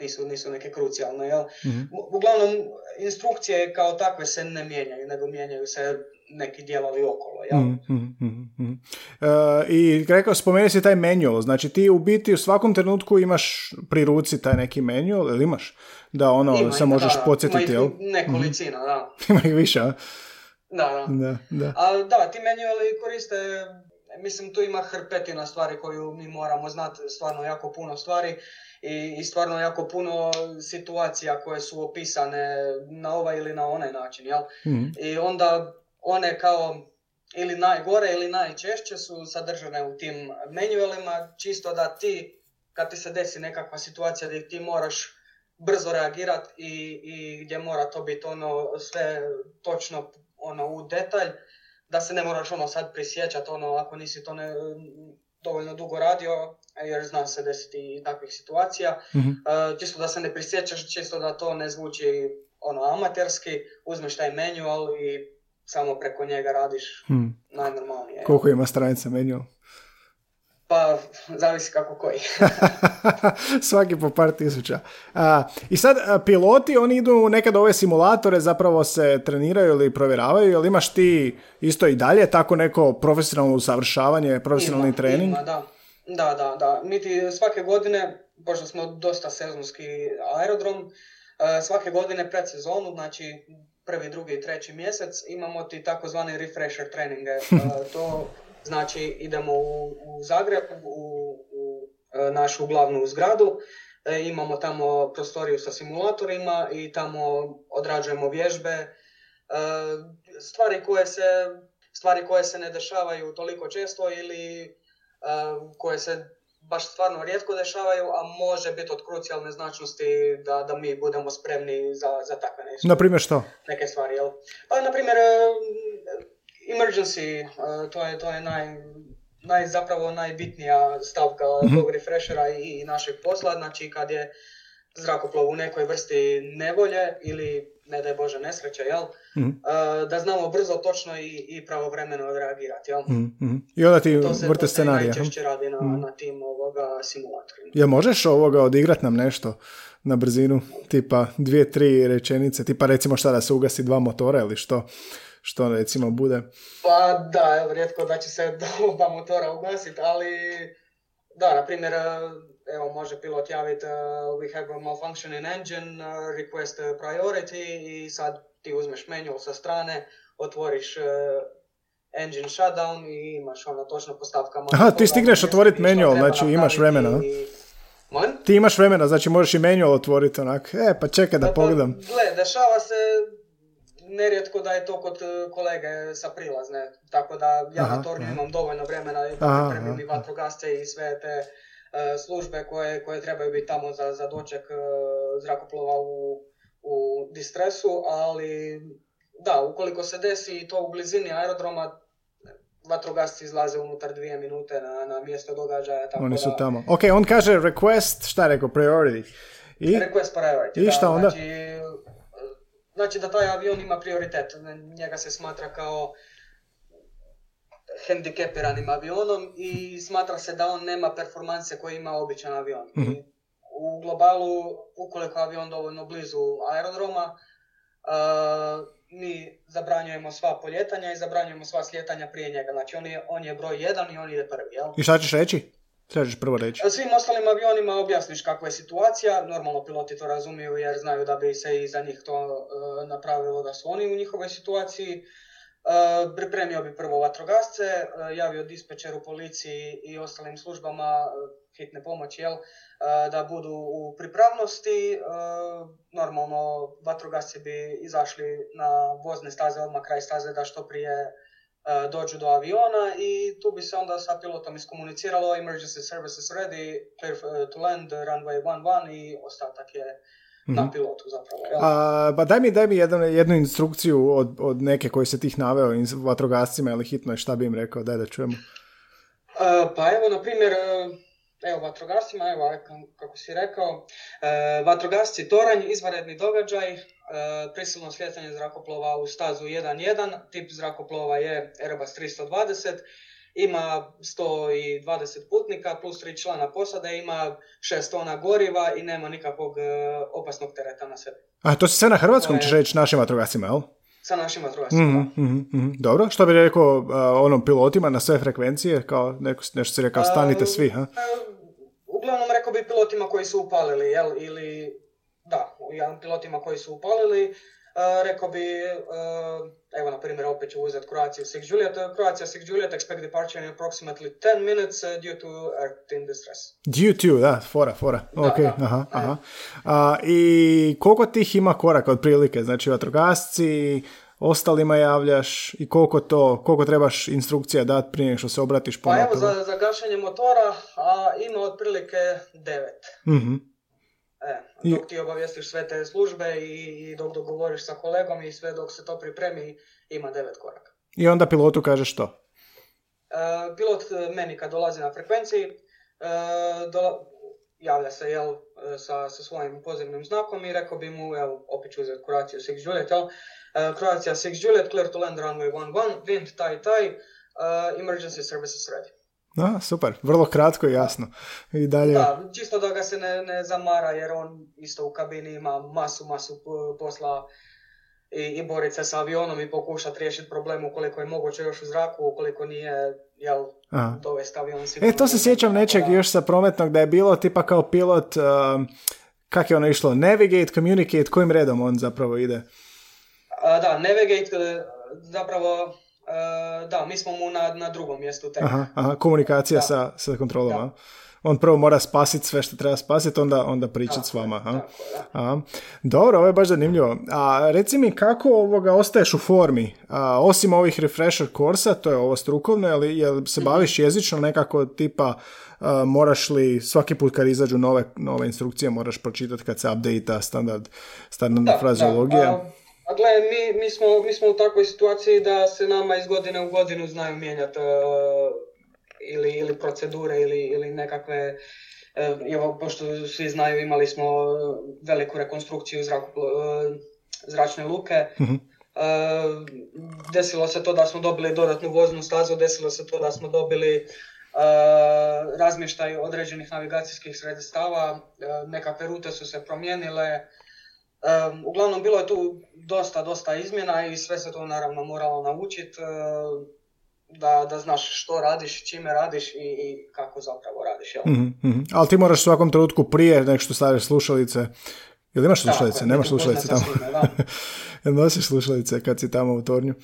nisu, nisu neke krucijalne, jel? mhm. U- Uglavnom, instrukcije kao takve se ne mijenjaju, nego mijenjaju se neki dijelovi okolo, jel? Mhm, mhm, mhm. E, I rekao, spomeni si taj manual, znači ti u biti u svakom trenutku imaš pri ruci taj neki manual, ili imaš? Da ono Ima, se možeš da, podsjetiti, jel? nekolicina, da. [LAUGHS] Ima ih više, a? Da, da. Da, da. A da, ti manuali koriste, mislim tu ima hrpetina stvari koju mi moramo znati, stvarno jako puno stvari i, i stvarno jako puno situacija koje su opisane na ovaj ili na onaj način, jel? Mhm, I onda one kao ili najgore ili najčešće su sadržane u tim manualima, čisto da ti, kad ti se desi nekakva situacija gdje ti moraš brzo reagirati i, i gdje mora to biti ono sve točno ono u detalj, da se ne moraš ono sad prisjećati ono ako nisi to ne, dovoljno dugo radio, jer zna se desiti i takvih situacija. mhm. E, čisto da se ne prisjećaš, čisto da to ne zvuči ono amaterski, uzmeš taj manual i samo preko njega radiš Mhm. najnormalnije. Koliko ima stranica manual? Pa, zavisi kako koji. [LAUGHS] Svaki po par tisuća. A, I sad, piloti, oni idu nekad ove simulatore, zapravo se treniraju ili provjeravaju, jel imaš ti isto i dalje tako neko profesionalno usavršavanje, profesionalni Ima, trening? Ima, da. Da, da, da. Mi ti svake godine, pošto smo dosta sezonski aerodrom, e, svake godine pred sezonu, znači prvi, drugi i treći mjesec, imamo ti takozvani refresher treninge. E, to [LAUGHS] znači idemo u, u Zagreb, u, u e, našu glavnu zgradu, e, imamo tamo prostoriju sa simulatorima i tamo odrađujemo vježbe, e, stvari koje se stvari koje se ne dešavaju toliko često ili uh, koje se baš stvarno rijetko dešavaju, a može biti od krucijalne značnosti da, da mi budemo spremni za, za takve nešto, Na primjer što? neke stvari. Jel? Pa, na primjer, uh, emergency, uh, to je, to je naj, naj, zapravo najbitnija stavka Mhm. tog refreshera i, i našeg posla, znači kad je zrakoplov u nekoj vrsti nevolje ili ne daj Bože nesreća, jel? Mhm. da znamo brzo, točno i, i pravovremeno odreagirati, jel? mm I onda ti to se, vrte scenarije. To se najčešće radi na, na tim ovoga simulatorima. Ja možeš ovoga odigrat nam nešto na brzinu, tipa dvije, tri rečenice, tipa recimo šta da se ugasi dva motora ili što? Što recimo bude? Pa da, evo, rijetko da će se [LAUGHS] oba motora ugasiti, ali da, na primjer, evo može pilot javiti uh, we have a malfunction in engine, uh, request priority i sad ti uzmeš manual sa strane, otvoriš uh, engine shutdown i imaš ono točno postavkama. Aha, ti stigneš otvoriti manual, znači imaš vremena. I... Ti imaš vremena, znači možeš i manual otvoriti onak, e pa čekaj da, pa, pogledam. Gle, dešava se nerijetko da je to kod kolege sa prilazne, tako da ja na tornju imam dovoljno vremena da pripremim i vatrogasce i sve te E, službe koje, koje trebaju biti tamo za, za doček e, zrakoplova u, u distresu, ali da, ukoliko se desi to u blizini aerodroma, vatrogasci izlaze unutar dvije minute na, na mjesto događaja. Tako Oni su tamo. Ok, on kaže request, šta je rekao, priority? I? Request priority, I šta onda? Znači, znači da taj avion ima prioritet. Njega se smatra kao hendikepiranim avionom i smatra se da on nema performanse koje ima običan avion. mm u globalu, ukoliko je avion dovoljno blizu aerodroma, uh, mi zabranjujemo sva poljetanja i zabranjujemo sva slijetanja prije njega. Znači on je, on je broj jedan i on ide prvi. Jel? I šta ćeš reći? Ćeš prvo reći? Svim ostalim avionima objasniš kakva je situacija. Normalno piloti to razumiju jer znaju da bi se i za njih to uh, napravilo da su oni u njihovoj situaciji. Eh, pripremio bi prvo vatrogasce, eh, javio dispečeru, policiji i ostalim službama eh, hitne pomoći, jel, da budu u pripravnosti. Normalno, vatrogasci bi izašli na vozne staze, odmah kraj staze, da što prije dođu do aviona i tu bi se onda sa pilotom iskomuniciralo emergency services ready, clear to land, runway 11 i ostatak je na mhm. pilotu zapravo. A, pa daj mi, daj mi jednu, jednu instrukciju od, od neke koje se tih naveo, vatrogascima ili hitno, šta bi im rekao, daj da čujemo. pa evo, na primjer, e, evo, vatrogascima, evo, kako si rekao, e, vatrogasci Toranj, izvanredni događaj, e, prisilno sljetanje zrakoplova u stazu 1.1, tip zrakoplova je Airbus 320, ima 120 putnika plus 3 člana posade, ima 6 tona goriva i nema nikakvog e, opasnog tereta na sebi. A to se sve na hrvatskom ćeš reći našim vatrogascima, jel? Sa našim vatrogascima, mm-hmm, mm-hmm. Dobro, što bi rekao uh, onom pilotima na sve frekvencije, kao neko, nešto si rekao, stanite svi, ha? Uh, pilotima koji su upalili, jel, ili, da, pilotima koji su upalili, rekao bi, evo na primjer opet ću uzeti Croatia Six Juliet. Croatia Six Juliet expect departure in approximately 10 minutes uh, due to in distress. Due to, da, fora, fora. ok, aha, aha. A, I koliko tih ima koraka otprilike? Znači vatrogasci, ostalima javljaš i koliko to, koliko trebaš instrukcija dati prije što se obratiš Pa evo za, za gašenje motora a, ima otprilike devet. Mhm. E, dok ti obavijestiš sve te službe i, dok dogovoriš sa kolegom i sve dok se to pripremi, ima devet koraka. I onda pilotu kaže što? E, pilot e, meni kad dolazi na frekvenciji, e, javlja se jel, sa, sa svojim pozivnim znakom i rekao bi mu, evo, opet ću uzeti Croatia 6 Juliet, jel? Croatia 6 Juliet, clear to land runway 11, wind, taj, taj, emergency services ready. Da, super, vrlo kratko i jasno. I dalje... Da, čisto da ga se ne, ne zamara jer on isto u kabini ima masu, masu posla i, i borit se sa avionom i pokušati riješiti problem ukoliko je moguće još u zraku, ukoliko nije, jel, dovesti avion sigurno. E, to se sjećam nečeg još sa prometnog da je bilo tipa kao pilot, kak je ono išlo, navigate, communicate, kojim redom on zapravo ide? Da, navigate, zapravo E, da, mi smo mu na, na drugom mjestu tek. Aha, aha komunikacija sa, sa kontrolom, On prvo mora spasiti sve što treba spasiti, onda, onda pričati s vama. Aha. Aha. Dobro, ovo je baš zanimljivo. A reci mi kako ovoga ostaješ u formi? A, osim ovih refresher kursa, to je ovo strukovno, ali jel se mhm. baviš jezično nekako tipa moraš li svaki put kad izađu nove, nove instrukcije moraš pročitati kad se update standard, standardna frazeologija? A gle, mi, mi, smo, mi smo u takvoj situaciji da se nama iz godine u godinu znaju mijenjati uh, ili, ili procedure ili, ili nekakve uh, evo, pošto svi znaju, imali smo veliku rekonstrukciju zraku, uh, zračne luke. desilo se to da smo dobili dodatnu voznu stazu, desilo se to da smo dobili razmještaj određenih navigacijskih sredstava, nekakve rute su se promijenile, uglavnom bilo je tu dosta, dosta izmjena i sve se to naravno moralo naučiti da, da znaš što radiš, čime radiš i, i kako zapravo radiš. Jel? Mm-hmm. Ali ti moraš u svakom trenutku prije nek što stavljaš slušalice, Jel imaš slušalice? Nemaš slušalice tamo? [LAUGHS] Jel nosiš slušalice kad si tamo u tornju?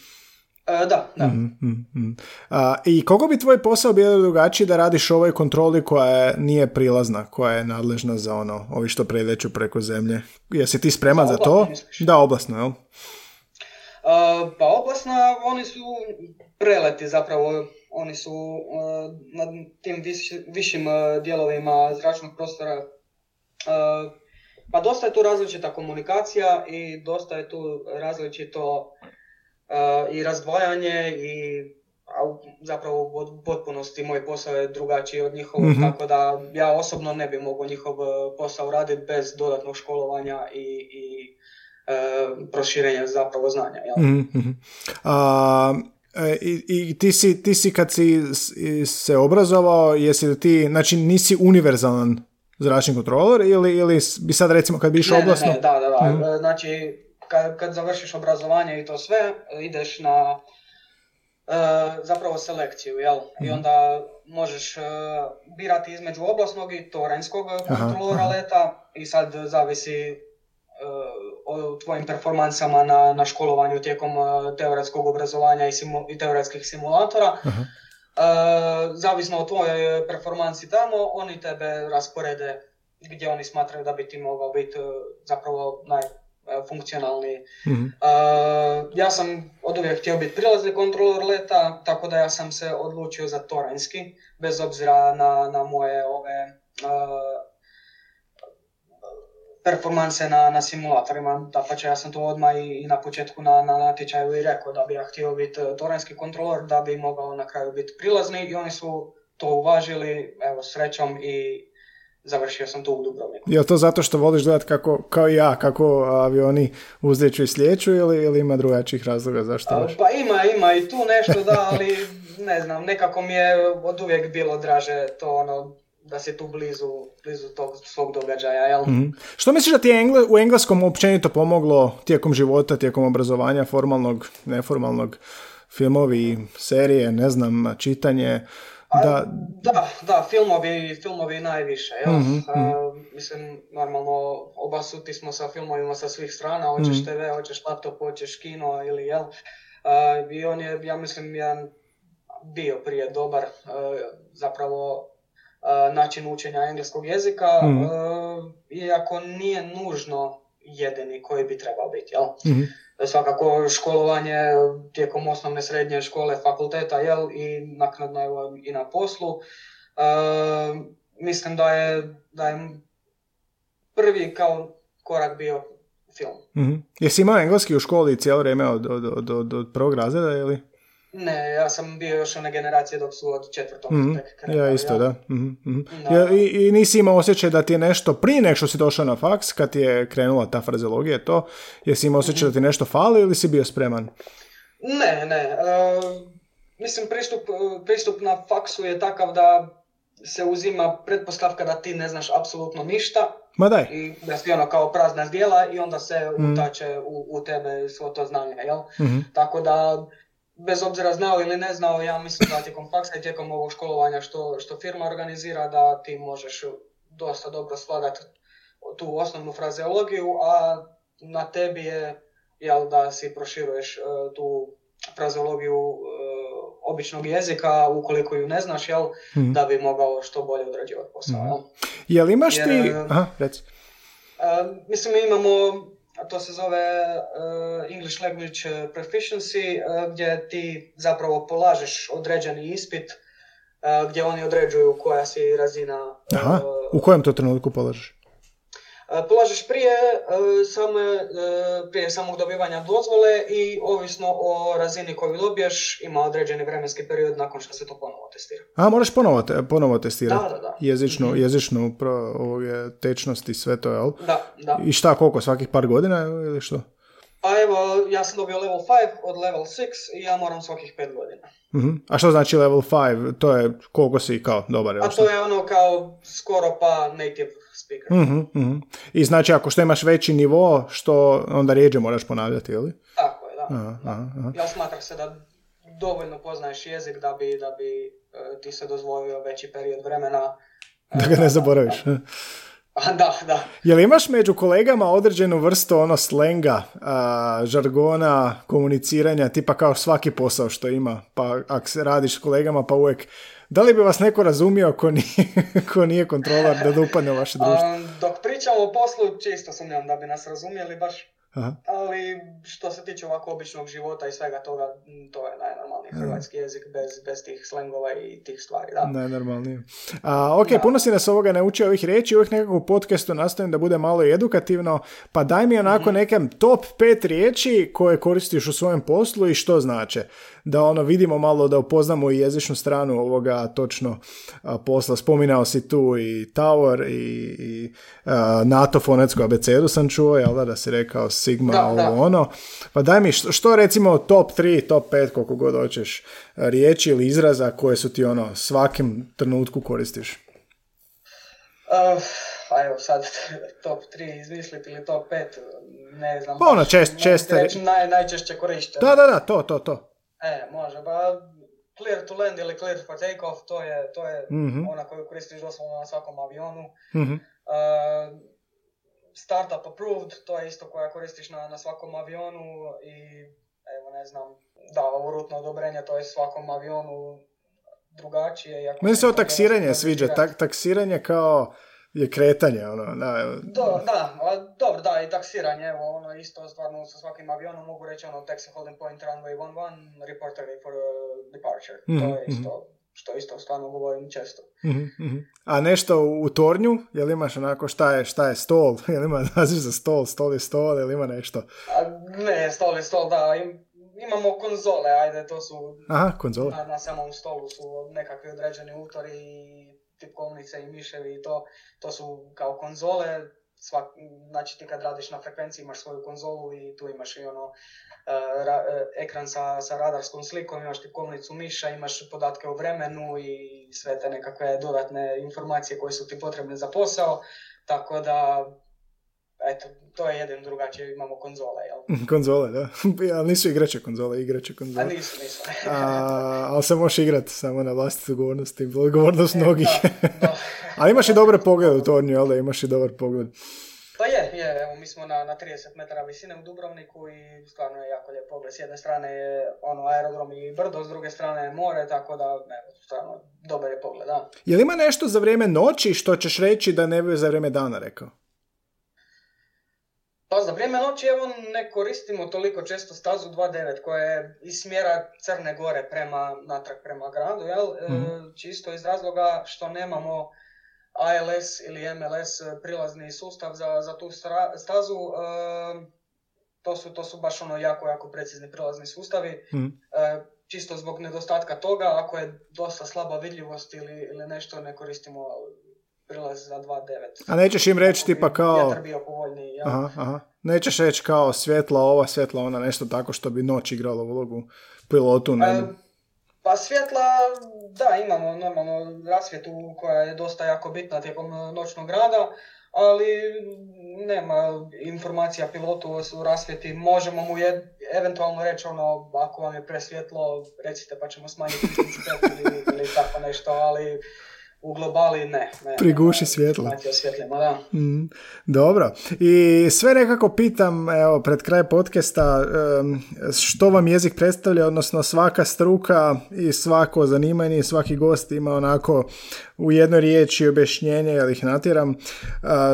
E, da, da. Mm-hmm. A, I koliko bi tvoj posao bio drugačiji da radiš ovoj kontroli koja nije prilazna, koja je nadležna za ono, ovi što preleću preko zemlje? Jesi ti spreman za, za to? Da, oblasno, jel? pa oblasna, oni su preleti zapravo, oni su na tim višim dijelovima zračnog prostora pa dosta je tu različita komunikacija i dosta je tu različito i razdvajanje i zapravo u potpunosti moj posao je drugačiji od njihovog, mm tako da ja osobno ne bi mogao njihov posao raditi bez dodatnog školovanja i, i e, proširenja zapravo znanja. Jel? mm A, e, i, i ti, si, ti si kad si se obrazovao, jesi li ti, znači nisi univerzalan zračni kontroler ili, ili bi sad recimo kad bi išao oblasno? Ne, da, da, da. Mhm. Znači kad, kad završiš obrazovanje i to sve, ideš na uh, zapravo selekciju, jel? I mhm. onda možeš uh, birati između oblasnog i toranjskog kontrolora leta i sad zavisi uh, o tvojim performansama na, na školovanju tijekom teoretskog obrazovanja i, simu, i teoretskih simulatora. Aha. zavisno od tvoje performansi tamo, oni tebe rasporede gdje oni smatraju da bi ti mogao biti zapravo najfunkcionalniji. mm ja sam od uvijek htio biti prilazni kontrolor leta, tako da ja sam se odlučio za toranjski, bez obzira na, na moje ove performanse na, na simulatorima, da pa ja sam to odmah i, na početku na, na natječaju i rekao da bi ja htio biti e, toranski kontrolor, da bi mogao na kraju biti prilazni i oni su to uvažili, evo srećom i završio sam to u Dubrovniku. Je to zato što voliš gledati kako, kao i ja, kako avioni uzdeću i slijeću ili, ili ima drugačijih razloga zašto baš? Pa ima, ima i tu nešto da, ali ne znam, nekako mi je od uvijek bilo draže to ono, da si tu blizu, blizu tog svog događaja, jel? mm Što misliš da ti je engle, u engleskom općenito pomoglo tijekom života, tijekom obrazovanja, formalnog, neformalnog, filmovi, serije, ne znam, čitanje? Da, da, da filmovi, filmovi najviše, jel? mm mislim, normalno, oba suti smo sa filmovima sa svih strana, hoćeš mm TV, hoćeš laptop, hoćeš kino ili jel? Uh, I on je, ja mislim, jedan bio prije dobar, zapravo način učenja engleskog jezika, mm. iako nije nužno jedini koji bi trebao biti. Jel? Svakako školovanje tijekom osnovne srednje škole, fakulteta jel? i naknadno evo, i na poslu. mislim da je, da je prvi kao korak bio film. mm Jesi imao engleski u školi cijelo vrijeme od, od, od, od prvog razreda ili? Ne, ja sam bio još one generacije dok su od četvrtog mm Ja isto, da. mm Ja, i, I nisi imao osjećaj da ti je nešto prije nek što si došao na faks, kad ti je krenula ta frazeologija, to, jesi imao osjećaj da ti nešto fali ili si bio spreman? Ne, ne. Uh, mislim, pristup, pristup na faksu je takav da se uzima pretpostavka da ti ne znaš apsolutno ništa. Ma daj. I da si ono kao prazna zdjela i onda se mm. utače u, u tebe svo to znanje, jel? mm Tako da bez obzira znao ili ne znao, ja mislim da tijekom faksa i tijekom ovog školovanja što, što firma organizira, da ti možeš dosta dobro slagati tu osnovnu frazeologiju, a na tebi je jel, da si proširuješ uh, tu frazeologiju uh, običnog jezika, ukoliko ju ne znaš, jel, hmm. da bi mogao što bolje odrađivati posao. Hmm. Jel? imaš ti... E, Aha. Uh, mislim, imamo to se zove uh, English Language Proficiency, uh, gdje ti zapravo polažeš određeni ispit uh, gdje oni određuju koja si razina. Aha, u kojem to trenutku polažeš? Polažeš prije, same, prije samog dobivanja dozvole i ovisno o razini koju dobiješ ima određeni vremenski period nakon što se to ponovo testira. A, moraš ponovo, te, ponovo testirati? Da, da, da. Jezičnu, mm-hmm. jezičnu pro, tečnost i sve to, jel? Da, da. I šta, koliko, svakih par godina ili što? Pa evo, ja sam dobio level 5 od level 6 i ja moram svakih 5 godina. uh A što znači level 5? To je koliko si kao dobar? A to je ono kao skoro pa native speaker. uh I znači ako što imaš veći nivo, što onda rijeđe moraš ponavljati, ili? Tako je, da. Aha, aha. Ja smatram se da dovoljno poznaješ jezik da bi, da bi e, ti se dozvolio veći period vremena. [LAUGHS] Da ga ne zaboraviš. da, da. Jel imaš među kolegama određenu vrstu ono slenga, žargona, komuniciranja, tipa kao svaki posao što ima, pa ako se radiš s kolegama pa uvijek da li bi vas neko razumio ko nije, [LAUGHS] ko nije kontrolar da dupadne u vaše društvo? dok pričamo o poslu, čisto sumnjam da bi nas razumjeli baš Aha. Ali što se tiče ovako običnog života i svega toga, to je najnormalniji hrvatski jezik bez, bez tih slengova i tih stvari. Da. Najnormalnije. A, ok, puno si nas ovoga naučio ovih riječi, uvijek nekako u podcastu nastavim da bude malo edukativno, pa daj mi onako mm neke top pet riječi koje koristiš u svojem poslu i što znače da ono vidimo malo da upoznamo i jezičnu stranu ovoga točno posla. Spominao si tu i Tower i, i NATO fonetsku abecedu sam čuo, jel da, da si rekao Sigma, da, ovo ono. Pa daj mi, što, što recimo top 3, top 5, koliko god hoćeš riječi ili izraza koje su ti ono svakim trenutku koristiš? Uh, pa evo sad [LAUGHS] top 3 izmisliti ili top 5, ne znam. Pa ono čest, čest, naj, najčešće korišten. Da, da, da, to, to, to. E, može, ba clear to land ili clear for takeoff, to je, to je mm-hmm. ona koju koristiš doslovno na svakom avionu. Mm-hmm. Uh, startup approved, to je isto koja koristiš na, na svakom avionu i evo ne znam, da, ovo rutno odobrenje, to je svakom avionu drugačije. Meni se o taksiranje sviđa, tak, taksiranje kao je kretanje, ono, da. Do, da, dobro, da, i taksiranje, evo, ono, isto stvarno sa svakim avionom mogu reći, ono, taxi holding point, runway 11, report ready for uh, departure, mm-hmm. to je mhm, isto, mm-hmm. što isto stvarno govorim često. Mm-hmm. A nešto u tornju, jel imaš onako šta je, šta je stol, [LAUGHS] jel ima naziv za stol, stol je stol, jel ima nešto? A, ne, stol je stol, da, im, imamo konzole, ajde, to su... Aha, konzole. Na, na samom stolu su nekakvi određeni utori i tipkovnice i miševi i to, to su kao konzole, svak, znači ti kad radiš na frekvenciji imaš svoju konzolu i tu imaš i ono e, ra, e, ekran sa, sa radarskom slikom, imaš tipkovnicu miša, imaš podatke o vremenu i sve te nekakve dodatne informacije koje su ti potrebne za posao, tako da eto, to je jedan drugačije, imamo konzole, jel? [LAUGHS] konzole, da. [LAUGHS] ali nisu igrače konzole, igrače konzole. A nisu, nisu. [LAUGHS] A, ali se možeš igrati samo na vlastitu odgovornost i odgovornost e, mnogih. ali imaš i dobar pogled u tornju, jel da imaš i dobar pogled. Pa je, je, evo mi smo na, na 30 metara visine u Dubrovniku i stvarno je jako lijep pogled. S jedne strane je ono aerodrom i brdo, s druge strane je more, tako da evo, stvarno dobar je pogled, da. Je li ima nešto za vrijeme noći što ćeš reći da ne bi za vrijeme dana rekao? Pa za vrijeme noći evo ne koristimo toliko često stazu 2.9 koja je iz smjera Crne Gore prema natrag prema gradu, jel? mm čisto iz razloga što nemamo ALS ili MLS prilazni sustav za, za tu stazu. E, to, su, to su baš ono jako, jako precizni prilazni sustavi. mm čisto zbog nedostatka toga, ako je dosta slaba vidljivost ili, ili nešto, ne koristimo prilaz za 2.9. A nećeš im reći tipa kao... Vjetar bio povoljniji, ja. Aha, aha. Nećeš reći kao svjetla ova, svjetla ona, nešto tako što bi noć igralo ulogu pilotu, ne? E, pa svjetla, da, imamo normalno rasvjetu koja je dosta jako bitna tijekom noćnog rada, ali nema informacija pilotu o rasvjeti. Možemo mu je, eventualno reći ono, ako vam je presvjetlo, recite pa ćemo smanjiti ili, ili tako nešto, ali u globali ne. ne Priguši svjetlo. da. Mm, dobro. I sve nekako pitam, evo, pred kraj podcasta, što vam jezik predstavlja, odnosno svaka struka i svako zanimanje i svaki gost ima onako u jednoj riječi objašnjenje, jel ih natjeram,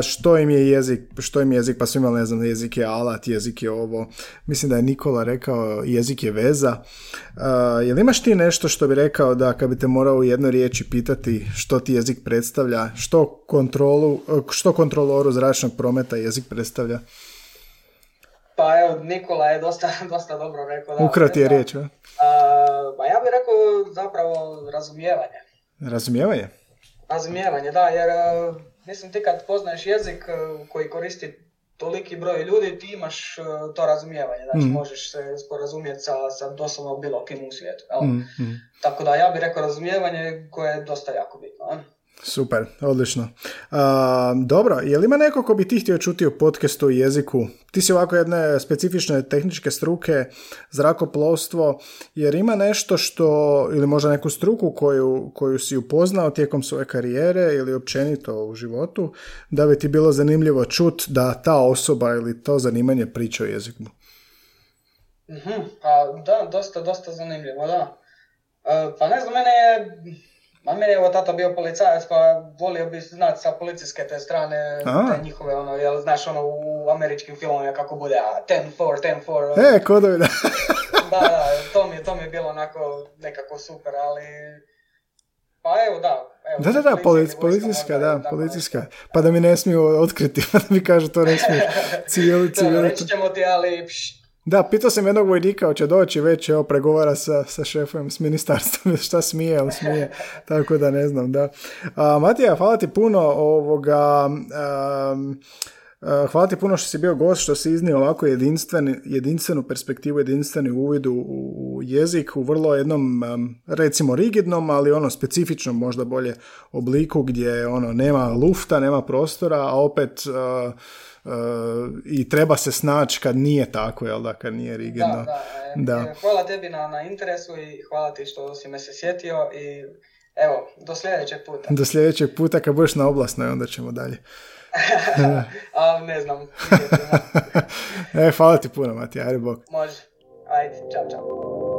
što im je jezik, što im je jezik, pa su imali, ne znam, jezik je alat, jezik je ovo. Mislim da je Nikola rekao, jezik je veza. Jel imaš ti nešto što bi rekao da kad bi te morao u jednoj riječi pitati što ti jezik predstavlja, što, kontrolu, što kontroloru zračnog prometa jezik predstavlja? Pa evo, Nikola je dosta, [LAUGHS] dosta dobro rekao. Da, Ukrati je riječ, a? pa ja bih rekao zapravo razumijevanje. Razumijevanje? Razumijevanje, da, jer mislim ti kad poznaješ jezik koji koristi toliki broj ljudi ti imaš to razumijevanje, znači mm. možeš se sporazumjeti sa, sa doslovno bilo kim u svijetu. Mm, mm. Tako da ja bih rekao razumijevanje koje je dosta jako bitno. Super, odlično. dobro, je li ima neko ko bi ti htio čuti o podcastu i jeziku? Ti si ovako jedne specifične tehničke struke, zrakoplovstvo, jer ima nešto što, ili možda neku struku koju, koju si upoznao tijekom svoje karijere ili općenito u životu, da bi ti bilo zanimljivo čut da ta osoba ili to zanimanje priča o jeziku? Mhm, pa da, dosta, dosta zanimljivo, da. E, pa ne znam, mene je Ma meni je ovo tata bio policajac, pa volio bi znati sa policijske te strane, te njihove, ono, jel, znaš, ono, u američkim filmovima kako bude, a, 10-4, 10-4. E, kodovi, da. [LAUGHS] da, da, to mi, to mi je bilo onako nekako super, ali... Pa evo, da, Evo, da, da, da, policijska, da, policijska. Pa da mi ne smiju otkriti, [LAUGHS] pa da mi kažu to ne smiju [LAUGHS] cijeli, cijeli. Reći ćemo ti, ali da, pitao sam jednog vojnika, hoće doći već, evo, pregovara sa, sa šefom, s ministarstvom, [LAUGHS] šta smije, ali smije, tako da ne znam, da. A, Matija, hvala ti puno ovoga... hvala ti puno što si bio gost, što si iznio ovako jedinstven, jedinstvenu perspektivu, jedinstveni uvid u, u jezik u vrlo jednom, recimo rigidnom, ali ono specifičnom možda bolje obliku gdje ono nema lufta, nema prostora, a opet i treba se snaći kad nije tako, jel da, kad nije rigidno. Da, da. da. Hvala tebi na, na interesu i hvala ti što si me se sjetio i evo, do sljedećeg puta. Do sljedećeg puta kad budeš na oblasnoj, onda ćemo dalje. [LAUGHS] A, ne znam. [LAUGHS] e, hvala ti puno, Matija, ajde bok. Može. Ajde, čao, čao.